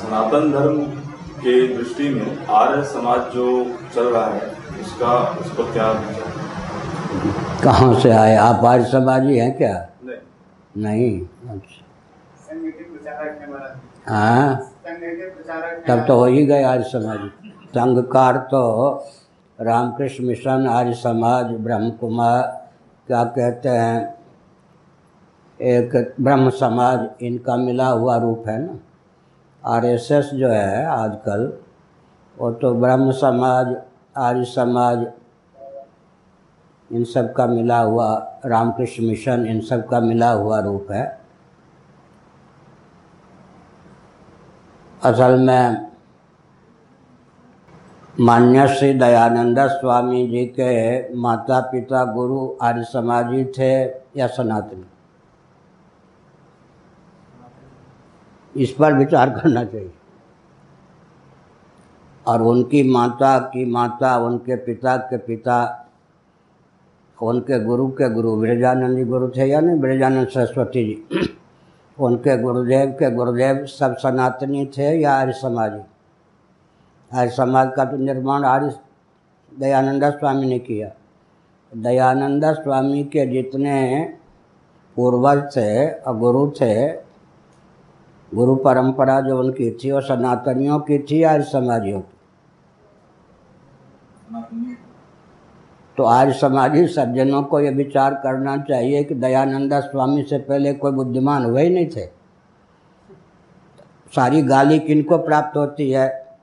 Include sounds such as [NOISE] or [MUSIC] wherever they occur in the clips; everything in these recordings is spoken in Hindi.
सनातन धर्म के दृष्टि में आर्य समाज जो चल रहा है उसका उस पर क्या कहाँ से आए? आप आर्य समाजी हैं क्या? नहीं। नहीं? अच्छा। हैं? तब तो हो ही गए आर्य समाजी। संघकार तो रामकृष्ण मिशन आर्य समाज ब्रह्म कुमार क्या कहते हैं एक ब्रह्म समाज इनका मिला हुआ रूप है ना? आरएसएस जो है आजकल, वो तो ब्रह्म समाज, आर्य समाज, इन सब का मिला हुआ, रामकृष्ण मिशन, इन सब का मिला हुआ रूप है। असल में मान्य श्री दयानंद स्वामी जी के माता पिता गुरु आर्य समाजी थे या सनातनी? इस पर विचार करना चाहिए। और उनकी माता की माता, उनके पिता के पिता, उनके गुरु के गुरु, ब्रजानंद जी गुरु थे या नहीं? ब्रजानंद सरस्वती जी। [CLEARS THROAT] उनके गुरुदेव के गुरुदेव सब सनातनी थे या आर्य समाजी? आर्य समाज का तो निर्माण आर्य दयानंद स्वामी ने किया। दयानंद स्वामी के जितने पूर्वज थे और गुरु थे गुरु परंपरा जो उनकी थी वो सनातनियों की थी आर्य समाजियों की? तो आर्य समाजी सज्जनों को ये विचार करना चाहिए कि दयानंदा स्वामी से पहले कोई बुद्धिमान हुए ही नहीं थे। सारी गाली किनको प्राप्त होती है?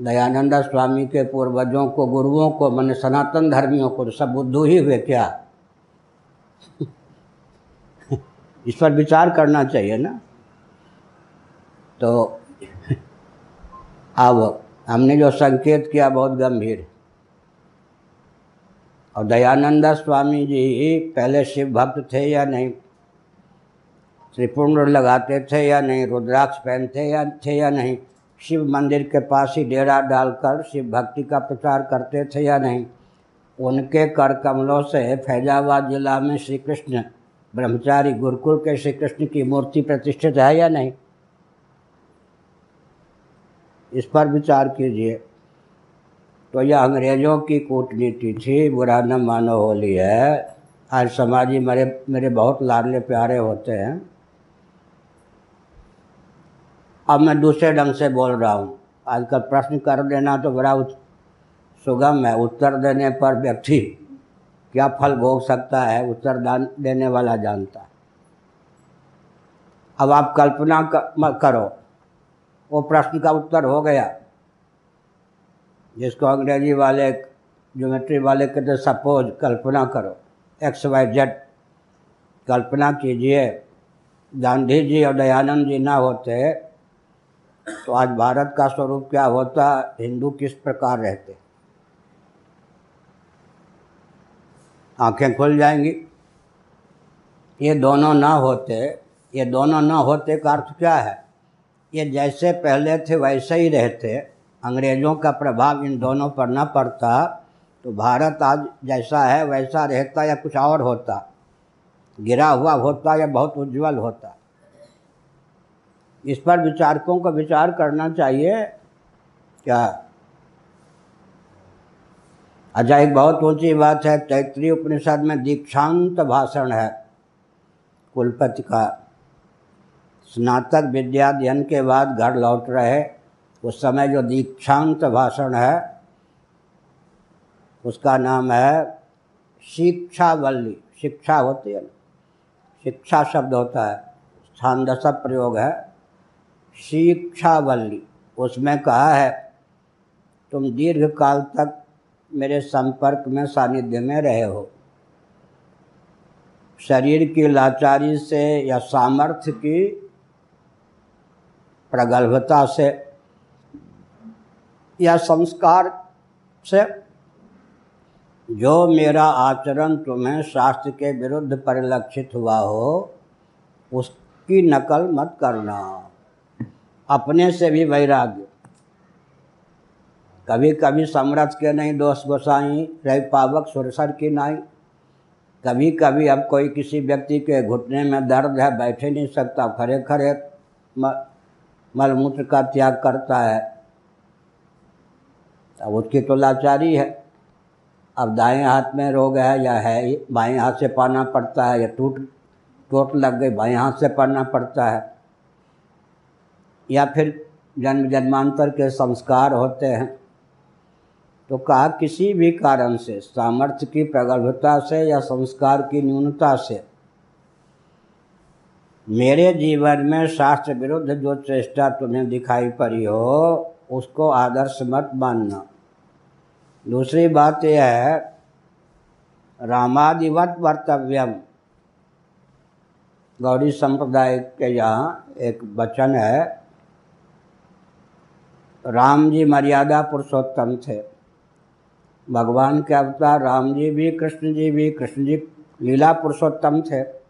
दयानंदा स्वामी के पूर्वजों को, गुरुओं को, मैंने सनातन धर्मियों को तो सब बुद्धू ही हुए क्या? [LAUGHS] इस पर विचार करना चाहिए ना। तो अब हमने जो संकेत किया बहुत गंभीर। और दयानंद स्वामी जी पहले शिव भक्त थे या नहीं? त्रिपुंड लगाते थे या नहीं? रुद्राक्ष पहनते या, थे या नहीं? शिव मंदिर के पास ही डेरा डालकर शिव भक्ति का प्रचार करते थे या नहीं? उनके कर कमलों से फैजाबाद जिला में श्री कृष्ण ब्रह्मचारी गुरुकुल के श्री कृष्ण की मूर्ति प्रतिष्ठित है या नहीं? इस पर विचार कीजिए। तो यह अंग्रेज़ों की कूटनीति थी, बुरा न मानो होली है। आज समाजी मेरे मेरे बहुत लाडले प्यारे होते हैं। अब मैं दूसरे ढंग से बोल रहा हूँ। आजकल प्रश्न कर देना तो बड़ा सुगम है। उत्तर देने पर व्यक्ति क्या फल भोग सकता है, उत्तर दान वाला जानता है। अब आप कल्पना करो। वो प्रश्न का उत्तर हो गया। जिसको अंग्रेज़ी वाले, ज्योमेट्री वाले कहते सपोज़, कल्पना करो। एक्स वाई जेड कल्पना कीजिए। गांधी जी और दयानंद जी ना होते तो आज भारत का स्वरूप क्या होता? हिंदू किस प्रकार रहते? आँखें खुल जाएँगी। ये दोनों ना होते, ये दोनों ना होते का अर्थ क्या है? ये जैसे पहले थे वैसे ही रहते। अंग्रेज़ों का प्रभाव इन दोनों पर न पड़ता तो भारत आज जैसा है, वैसा रहता या कुछ और होता। गिरा हुआ होता या बहुत उज्जवल होता। इस पर विचारकों को विचार करना चाहिए। क्या? अच्छा एक बहुत ऊँची बात है, तैतृय उपनिषद में दीक्षांत भाषण है। कुलपति का स्नातक विद्या अध्ययन के बाद घर लौट रहे। उस समय जो दीक्षांत भाषण है, उसका नाम है शिक्षावल्ली, शिक्षा होती है शिक्षा शब्द होता है दशा प्रयोग है। शिक्षावल्ली, उसमें कहा है, तुम दीर्घ काल तक मेरे संपर्क में सानिध्य में रहे हो। शरीर की लाचारी से या सामर्थ्य की प्रगल्भता से या संस्कार से जो मेरा आचरण तुम्हें शास्त्र के विरुद्ध परिलक्षित हुआ हो, उसकी नकल मत करना। अपने से भी वैराग्य। कभी कभी समरथ के नहीं दोष गोसाई, रह पावक सुरसर की नाई। कभी कभी अब कोई किसी व्यक्ति के घुटने में दर्द है, बैठे नहीं सकता खड़े म- मलमूत्र का त्याग करता है। अब उसकी तो लाचारी है। अब दाएँ हाथ में रोग है या है बाएँ हाथ से पाना पड़ता है या टूट, चोट लग गई, बाएँ हाथ से पढ़ना पड़ता है। या फिर जन्म जन्मांतर के संस्कार होते हैं। तो कहा किसी भी कारण से, सामर्थ्य की प्रगल्भता से या संस्कार की न्यूनता से मेरे जीवन में शास्त्र विरुद्ध जो चेष्टा तुम्हें दिखाई पड़ी हो, उसको आदर्श मत मानना। दूसरी बात यह है, रामादिवत वर्तव्यम। गौरी संप्रदाय के यहाँ एक वचन है, राम जी मर्यादा पुरुषोत्तम थे। भगवान के अवतार राम जी भी, कृष्ण जी भी, कृष्ण जी लीला पुरुषोत्तम थे।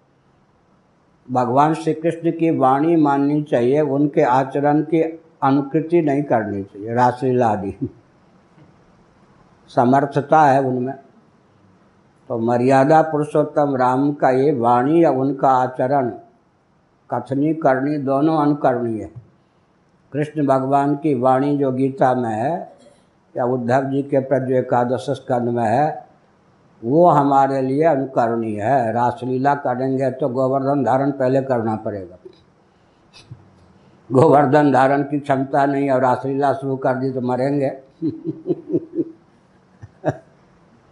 भगवान श्री कृष्ण की वाणी माननी चाहिए, उनके आचरण की अनुकृति नहीं करनी चाहिए रासलीला आदि समर्थता है उनमें। तो मर्यादा पुरुषोत्तम राम का ये वाणी या उनका आचरण, कथनी करनी दोनों अनुकरणीय है। कृष्ण भगवान की वाणी जो गीता में है, या उद्धव जी के प्रति एकादश स्कंद में है वो हमारे लिए अनुकरणीय है। रासलीला करेंगे तो गोवर्धन धारण पहले करना पड़ेगा। गोवर्धन धारण की क्षमता नहीं और रासलीला शुरू कर दी तो मरेंगे।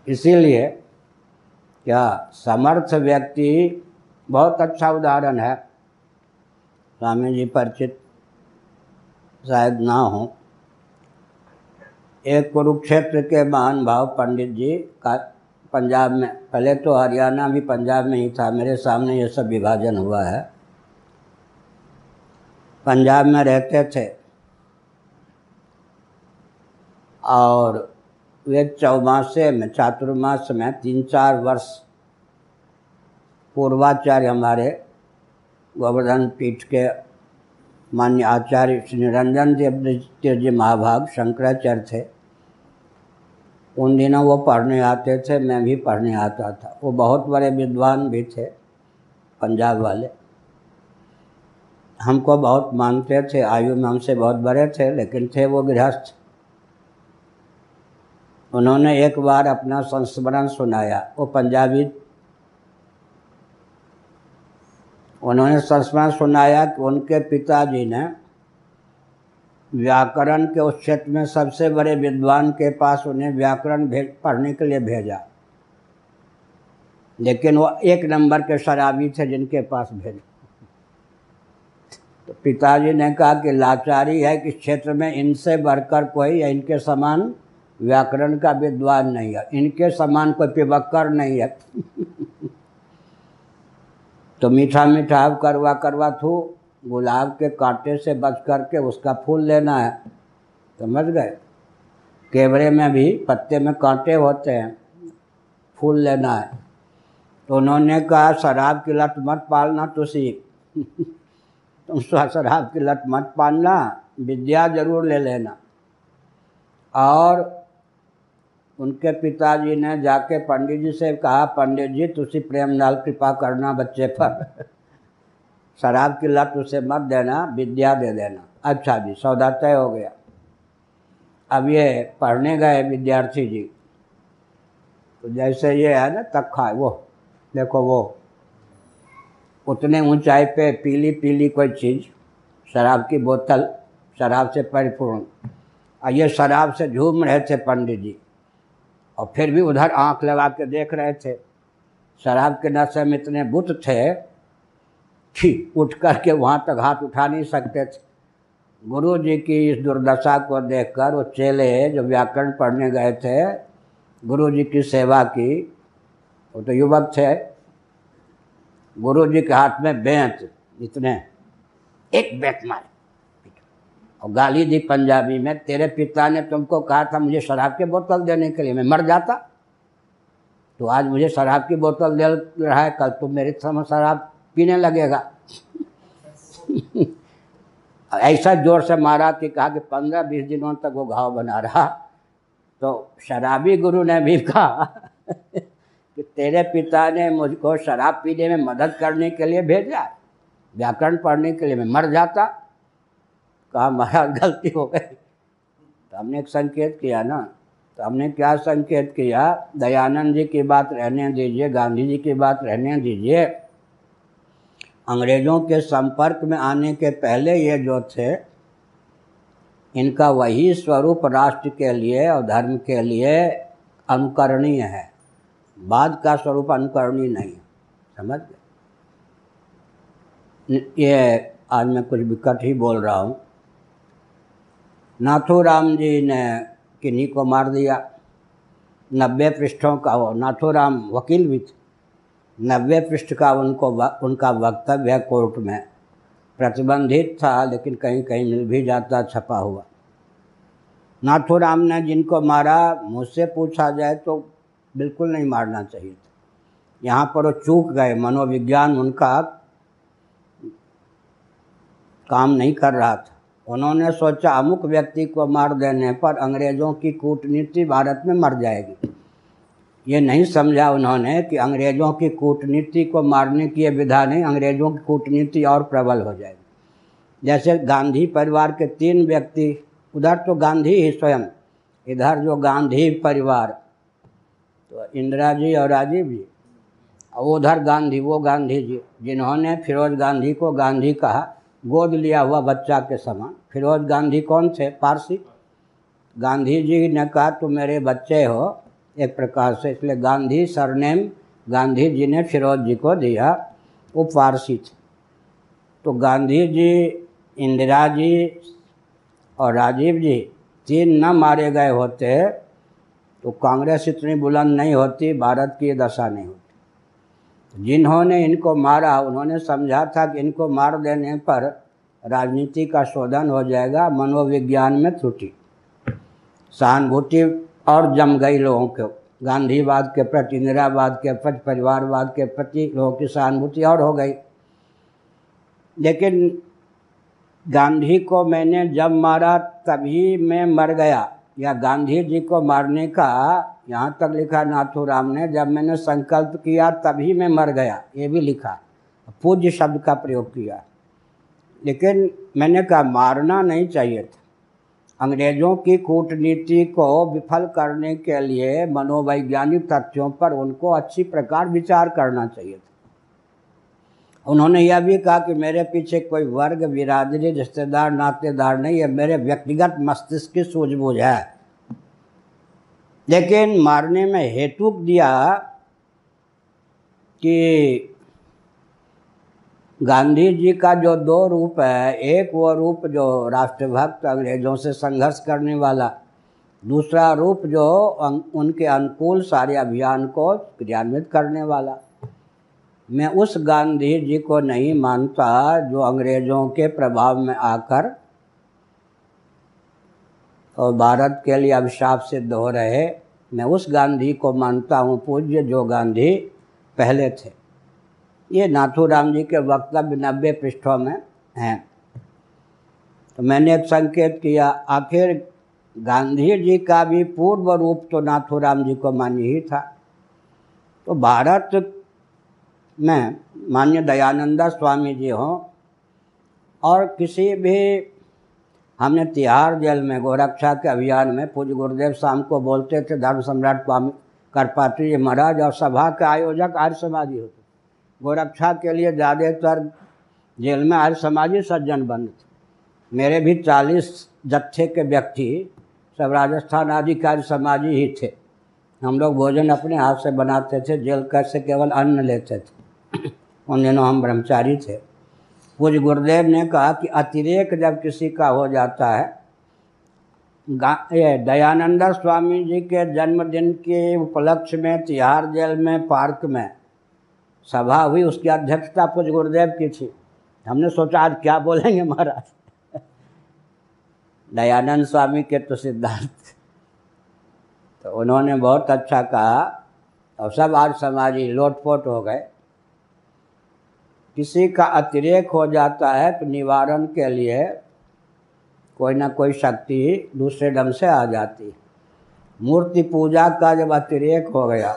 इसीलिए क्या समर्थ व्यक्ति बहुत अच्छा उदाहरण है। स्वामी जी परिचित शायद ना हो। एक कुरुक्षेत्र के महान भाव पंडित जी का पंजाब में, पहले तो हरियाणा भी पंजाब में ही था, मेरे सामने ये सब विभाजन हुआ है। पंजाब में रहते थे। और वे चौमासे में, चातुर्मास में तीन चार वर्ष पूर्वाचार्य हमारे गोवर्धन पीठ के मान्य आचार्य श्री निरंजन देव जी महाभाग शंकराचार्य थे। उन दिनों वो पढ़ने आते थे, मैं भी पढ़ने आता था। वो बहुत बड़े विद्वान भी थे, पंजाब वाले। हमको बहुत मानते थे, आयु में हमसे बहुत बड़े थे, लेकिन थे वो गृहस्थ। उन्होंने एक बार अपना संस्मरण सुनाया। वो पंजाबी उन्होंने संस्मरण सुनाया कि उनके पिताजी ने व्याकरण के उस क्षेत्र में सबसे बड़े विद्वान के पास उन्हें व्याकरण पढ़ने के लिए भेजा। लेकिन वो एक नंबर के शराबी थे जिनके पास भेज। तो पिताजी ने कहा कि लाचारी है कि क्षेत्र में इनसे बढ़कर कोई या इनके समान व्याकरण का विद्वान नहीं है। इनके समान कोई पिबक्कर नहीं है। [LAUGHS] तो मीठा मीठा करवा करवा थू। गुलाब के कांटे से बच करके उसका फूल लेना है। समझ गए? केवड़े में भी पत्ते में कांटे होते हैं, फूल लेना है। तो उन्होंने कहा, शराब की लत मत पालना [LAUGHS] तो सीख तुम शराब की लत मत पालना, विद्या ज़रूर ले लेना। और उनके पिताजी ने जाके पंडित जी से कहा, पंडित जी, तुसी प्रेम नाल कृपा करना बच्चे पर। [LAUGHS] शराब की लत उसे मत देना, विद्या दे देना। अच्छा जी, सौदा तय हो गया। अब ये पढ़ने गए विद्यार्थी जी। तो जैसे ये है ना तखा वो, देखो वो, उतने ऊंचाई पे पीली पीली कोई चीज़, शराब की बोतल, शराब से परिपूर्ण। और ये शराब से झूम रहे थे पंडित जी। और फिर भी उधर आँख लगा के देख रहे थे। शराब के नशे में इतने बुत थे कि उठ कर के वहाँ तक हाथ उठा नहीं सकते थे। गुरु जी की इस दुर्दशा को देखकर वो चेले जो व्याकरण पढ़ने गए थे गुरु जी की सेवा की, वो तो युवक थे। गुरु जी के हाथ में बेंत इतने एक बेत मारे। और गाली दी पंजाबी में, तेरे पिता ने तुमको कहा था मुझे शराब की बोतल देने के लिए, मैं मर जाता। तो आज मुझे शराब की बोतल दे रहा है, कल तुम मेरे समय शराब पीने लगेगा। [LAUGHS] ऐसा ज़ोर से मारा कि कहा कि पंद्रह बीस दिनों तक वो घाव बना रहा। तो शराबी गुरु ने भी कहा [LAUGHS] कि तेरे पिता ने मुझको शराब पीने में मदद करने के लिए भेजा व्याकरण पढ़ने के लिए मैं मर जाता। कहा, महाराज, गलती हो गई। तो हमने एक संकेत किया ना। तो हमने क्या संकेत किया? दयानंद जी की बात रहने दीजिए, गांधी जी की बात रहने दीजिए। अंग्रेज़ों के संपर्क में आने के पहले ये जो थे, इनका वही स्वरूप राष्ट्र के लिए और धर्म के लिए अनुकरणीय है। बाद का स्वरूप अनुकरणीय नहीं, समझ गए? ये आज मैं कुछ विकट ही बोल रहा हूँ। नाथूराम जी ने किन्हीं को मार दिया? नब्बे पृष्ठों का वो नाथूराम वकील भी थे। नब्बे पृष्ठ का उनको उनका वक्तव्य कोर्ट में। प्रतिबंधित था, लेकिन कहीं कहीं मिल भी जाता, छपा हुआ। नाथूराम ने जिनको मारा, मुझसे पूछा जाए तो बिल्कुल नहीं मारना चाहिए था। यहाँ पर वो चूक गए। मनोविज्ञान उनका काम नहीं कर रहा था। उन्होंने सोचा, अमुक व्यक्ति को मार देने पर अंग्रेज़ों की कूटनीति भारत में मर जाएगी। ये नहीं समझा उन्होंने कि अंग्रेज़ों की कूटनीति को मारने की ये विधा नहीं, अंग्रेज़ों की कूटनीति और प्रबल हो जाएगी। जैसे गांधी परिवार के तीन व्यक्ति, उधर तो गांधी ही स्वयं, इधर जो गांधी परिवार तो इंदिरा जी और राजीव जी, और उधर गांधी, वो गांधी जी, जिन्होंने फिरोज गांधी को गांधी कहा, गोद लिया हुआ बच्चा के समान। फिरोज गांधी कौन थे? पारसी। गांधी जी ने कहा, तुम मेरे बच्चे हो एक प्रकार से इसलिए गांधी सरनेम गांधी जी ने फिरोज जी को दिया वो फारसी थे तो गांधी जी, इंदिरा जी और राजीव जी तीन न मारे गए होते तो कांग्रेस इतनी बुलंद नहीं होती, भारत की दशा नहीं होती। जिन्होंने इनको मारा, उन्होंने समझा था कि इनको मार देने पर राजनीति का शोधन हो जाएगा, मनोविज्ञान में त्रुटि। सहानुभूति और जम गई लोगों को गांधीवाद के प्रति, इंदिरावाद के प्रति, परिवारवाद के प्रति लोगों की सहानुभूति और हो गई। लेकिन गांधी को मैंने जब मारा तभी मैं मर गया। या गांधी जी को मारने का यहाँ तक लिखा नाथूराम ने, जब मैंने संकल्प किया तभी मैं मर गया, ये भी लिखा, पूज्य शब्द का प्रयोग किया। लेकिन मैंने कहा, मारना नहीं चाहिए था। अंग्रेज़ों की कूटनीति को विफल करने के लिए मनोवैज्ञानिक तथ्यों पर उनको अच्छी प्रकार विचार करना चाहिए था। उन्होंने यह भी कहा कि मेरे पीछे कोई वर्ग, बिरादरी, रिश्तेदार, नातेदार नहीं है, मेरे व्यक्तिगत मस्तिष्क की सूझबूझ है। लेकिन मारने में हेतु दिया कि गांधी जी का जो दो रूप है, एक वो रूप जो राष्ट्रभक्त अंग्रेज़ों से संघर्ष करने वाला, दूसरा रूप जो उनके अनुकूल सारे अभियान को क्रियान्वित करने वाला। मैं उस गांधी जी को नहीं मानता जो अंग्रेज़ों के प्रभाव में आकर और भारत के लिए अभिशाप सिद्ध हो रहे। मैं उस गांधी को मानता हूँ, पूज्य जो गांधी पहले थे। ये नाथूराम जी के वक्तव्य नब्बे पृष्ठों में हैं। तो मैंने एक संकेत किया, आखिर गांधी जी का भी पूर्व रूप तो नाथूराम जी को मान्य ही था। तो भारत में मान्य दयानंदा स्वामी जी हों और किसी भी, हमने तिहाड़ जेल में गोरक्षा के अभियान में पूज्य गुरुदेव शाम को बोलते थे, धर्म सम्राट स्वामी करपात्री जी महाराज और सभा के आयोजक आर्य समाजी होते गोरक्षा के लिए ज़्यादातर जेल में आर्य समाजी सज्जन बंद थे। मेरे भी चालीस जत्थे के व्यक्ति सब राजस्थान आदि समाजी ही थे। हम लोग भोजन अपने हाथ से बनाते थे, जेल कर से केवल अन्न लेते थे। उन दिनों हम ब्रह्मचारी थे। पूज गुरुदेव ने कहा कि अतिरेक जब किसी का हो जाता है ये दयानंद स्वामी जी के जन्मदिन के उपलक्ष्य में तिहाड़ जेल में, पार्क में सभा हुई, उसकी अध्यक्षता पूज गुरुदेव की थी। हमने सोचा, आज क्या बोलेंगे महाराज? दयानंद स्वामी के तो सिद्धांत। तो उन्होंने बहुत अच्छा कहा, और सब आज समाजी लोटपोट हो गए। किसी का अतिरेक हो जाता है तो निवारण के लिए कोई ना कोई शक्ति दूसरे ढंग से आ जाती। मूर्ति पूजा का जब अतिरेक हो गया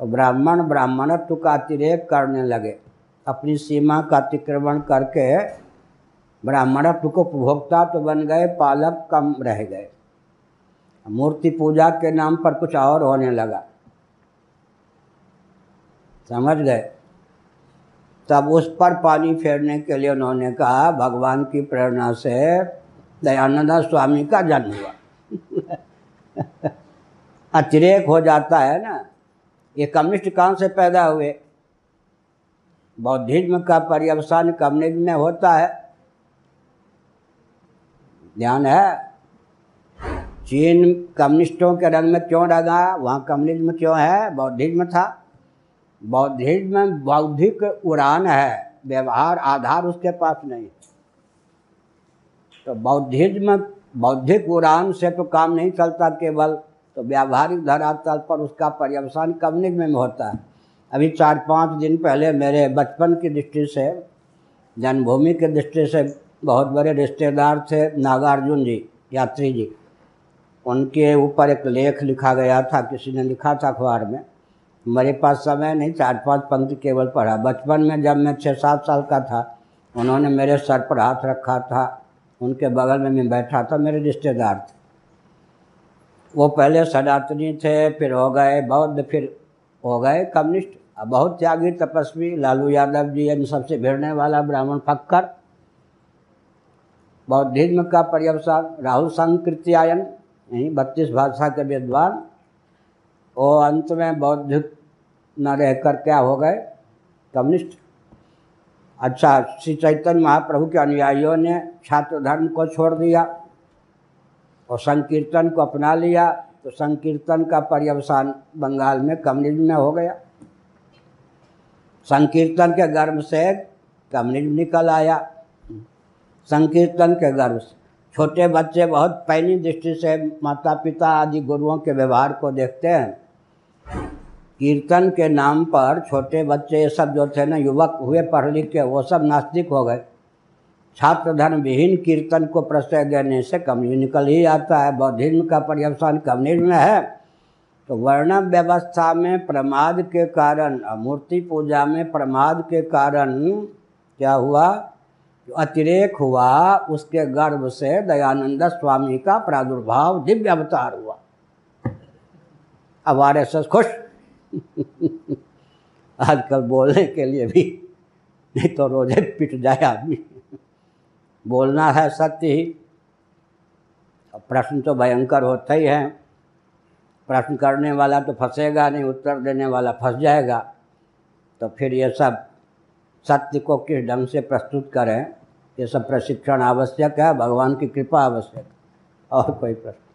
तो ब्राह्मण ब्राह्मणत्व का अतिरेक करने लगे। अपनी सीमा का अतिक्रमण करके ब्राह्मणत्व को उपभोक्ता तो बन गए, पालक कम रह गए। मूर्ति पूजा के नाम पर कुछ और होने लगा। समझ गए? तब उस पर पानी फेरने के लिए उन्होंने कहा, भगवान की प्रेरणा से दयानंद स्वामी का जन्म हुआ। [LAUGHS] अतिरेक हो जाता है ना। ये कम्युनिस्ट कहाँ से पैदा हुए। बौद्धिज्म का पर्यवसान कम्युनिज्म में होता है। ध्यान है, चीन कम्युनिस्टों के रंग में क्यों रंगा? वहाँ कम्युनिज्म क्यों है? बौद्धिज्म था। बौद्धिज्म बौद्धिक उड़ान है, व्यवहार, आधार उसके पास नहीं। तो बौद्धिज्म, बौद्धिक उड़ान से तो काम नहीं चलता केवल। तो व्यावहारिक धरातल पर उसका पर्यवसान कम्युनिज्म में होता है? अभी चार पाँच दिन पहले मेरे बचपन की दृष्टि से, जन्मभूमि की दृष्टि से बहुत बड़े रिश्तेदार थे नागार्जुन जी, यात्री जी। उनके ऊपर एक लेख लिखा गया था, किसी ने लिखा था अखबार में। मेरे पास समय नहीं, चार पाँच पंक्ति केवल पढ़ा। बचपन में जब मैं छः सात साल का था, उन्होंने मेरे सर पर हाथ रखा था। उनके बगल में मैं बैठा था, मेरे रिश्तेदार थे। वो पहले सनातनी थे, फिर हो गए बौद्ध, फिर हो गए कम्युनिस्ट। बहुत त्यागी तपस्वी, लालू यादव जी, इन सबसे भिड़ने वाला ब्राह्मण फक्कर बौद्धिज्म का पर्यवसान राहुल संकृत्यायन यही बत्तीस भाषा के विद्वान। वो अंत में बौद्ध न रहकर क्या हो गए? कम्युनिस्ट। अच्छा श्री चैतन्य महाप्रभु के अनुयायियों ने छात्र धर्म को छोड़ दिया। और संकीर्तन को अपना लिया तो संकीर्तन का पर्यवसान बंगाल में कम्युनिज्म में हो गया। संकीर्तन के गर्भ से कम्युनिज्म निकल आया। संकीर्तन के गर्भ से छोटे बच्चे बहुत पैनी दृष्टि से माता पिता आदि गुरुओं के व्यवहार को देखते हैं। कीर्तन के नाम पर छोटे बच्चे ये सब जो थे ना, युवक हुए पढ़ लिख के, वो सब नास्तिक हो गए। छात्र धर्म विहीन कीर्तन को प्रश्रय देने से कम्युनिज्म निकल ही आता है। बौद्धिज्म का पर्यवसान कम्युनिज्म है। तो वर्ण व्यवस्था में प्रमाद के कारण मूर्ति पूजा में प्रमाद के कारण क्या हुआ? जो अतिरेक हुआ, उसके गर्भ से दयानंद स्वामी का प्रादुर्भाव दिव्य अवतार हुआ। अब आर एस खुश। [LAUGHS] आजकल बोलने के लिए भी नहीं तो रोज़े पिट जाए आदमी। बोलना है सत्य ही। प्रश्न तो भयंकर होते ही हैं। प्रश्न करने वाला तो फंसेगा नहीं, उत्तर देने वाला फंस जाएगा। तो फिर ये सब सत्य को किस ढंग से प्रस्तुत करें, ये सब प्रशिक्षण आवश्यक है, भगवान की कृपा आवश्यक और कोई प्रश्न?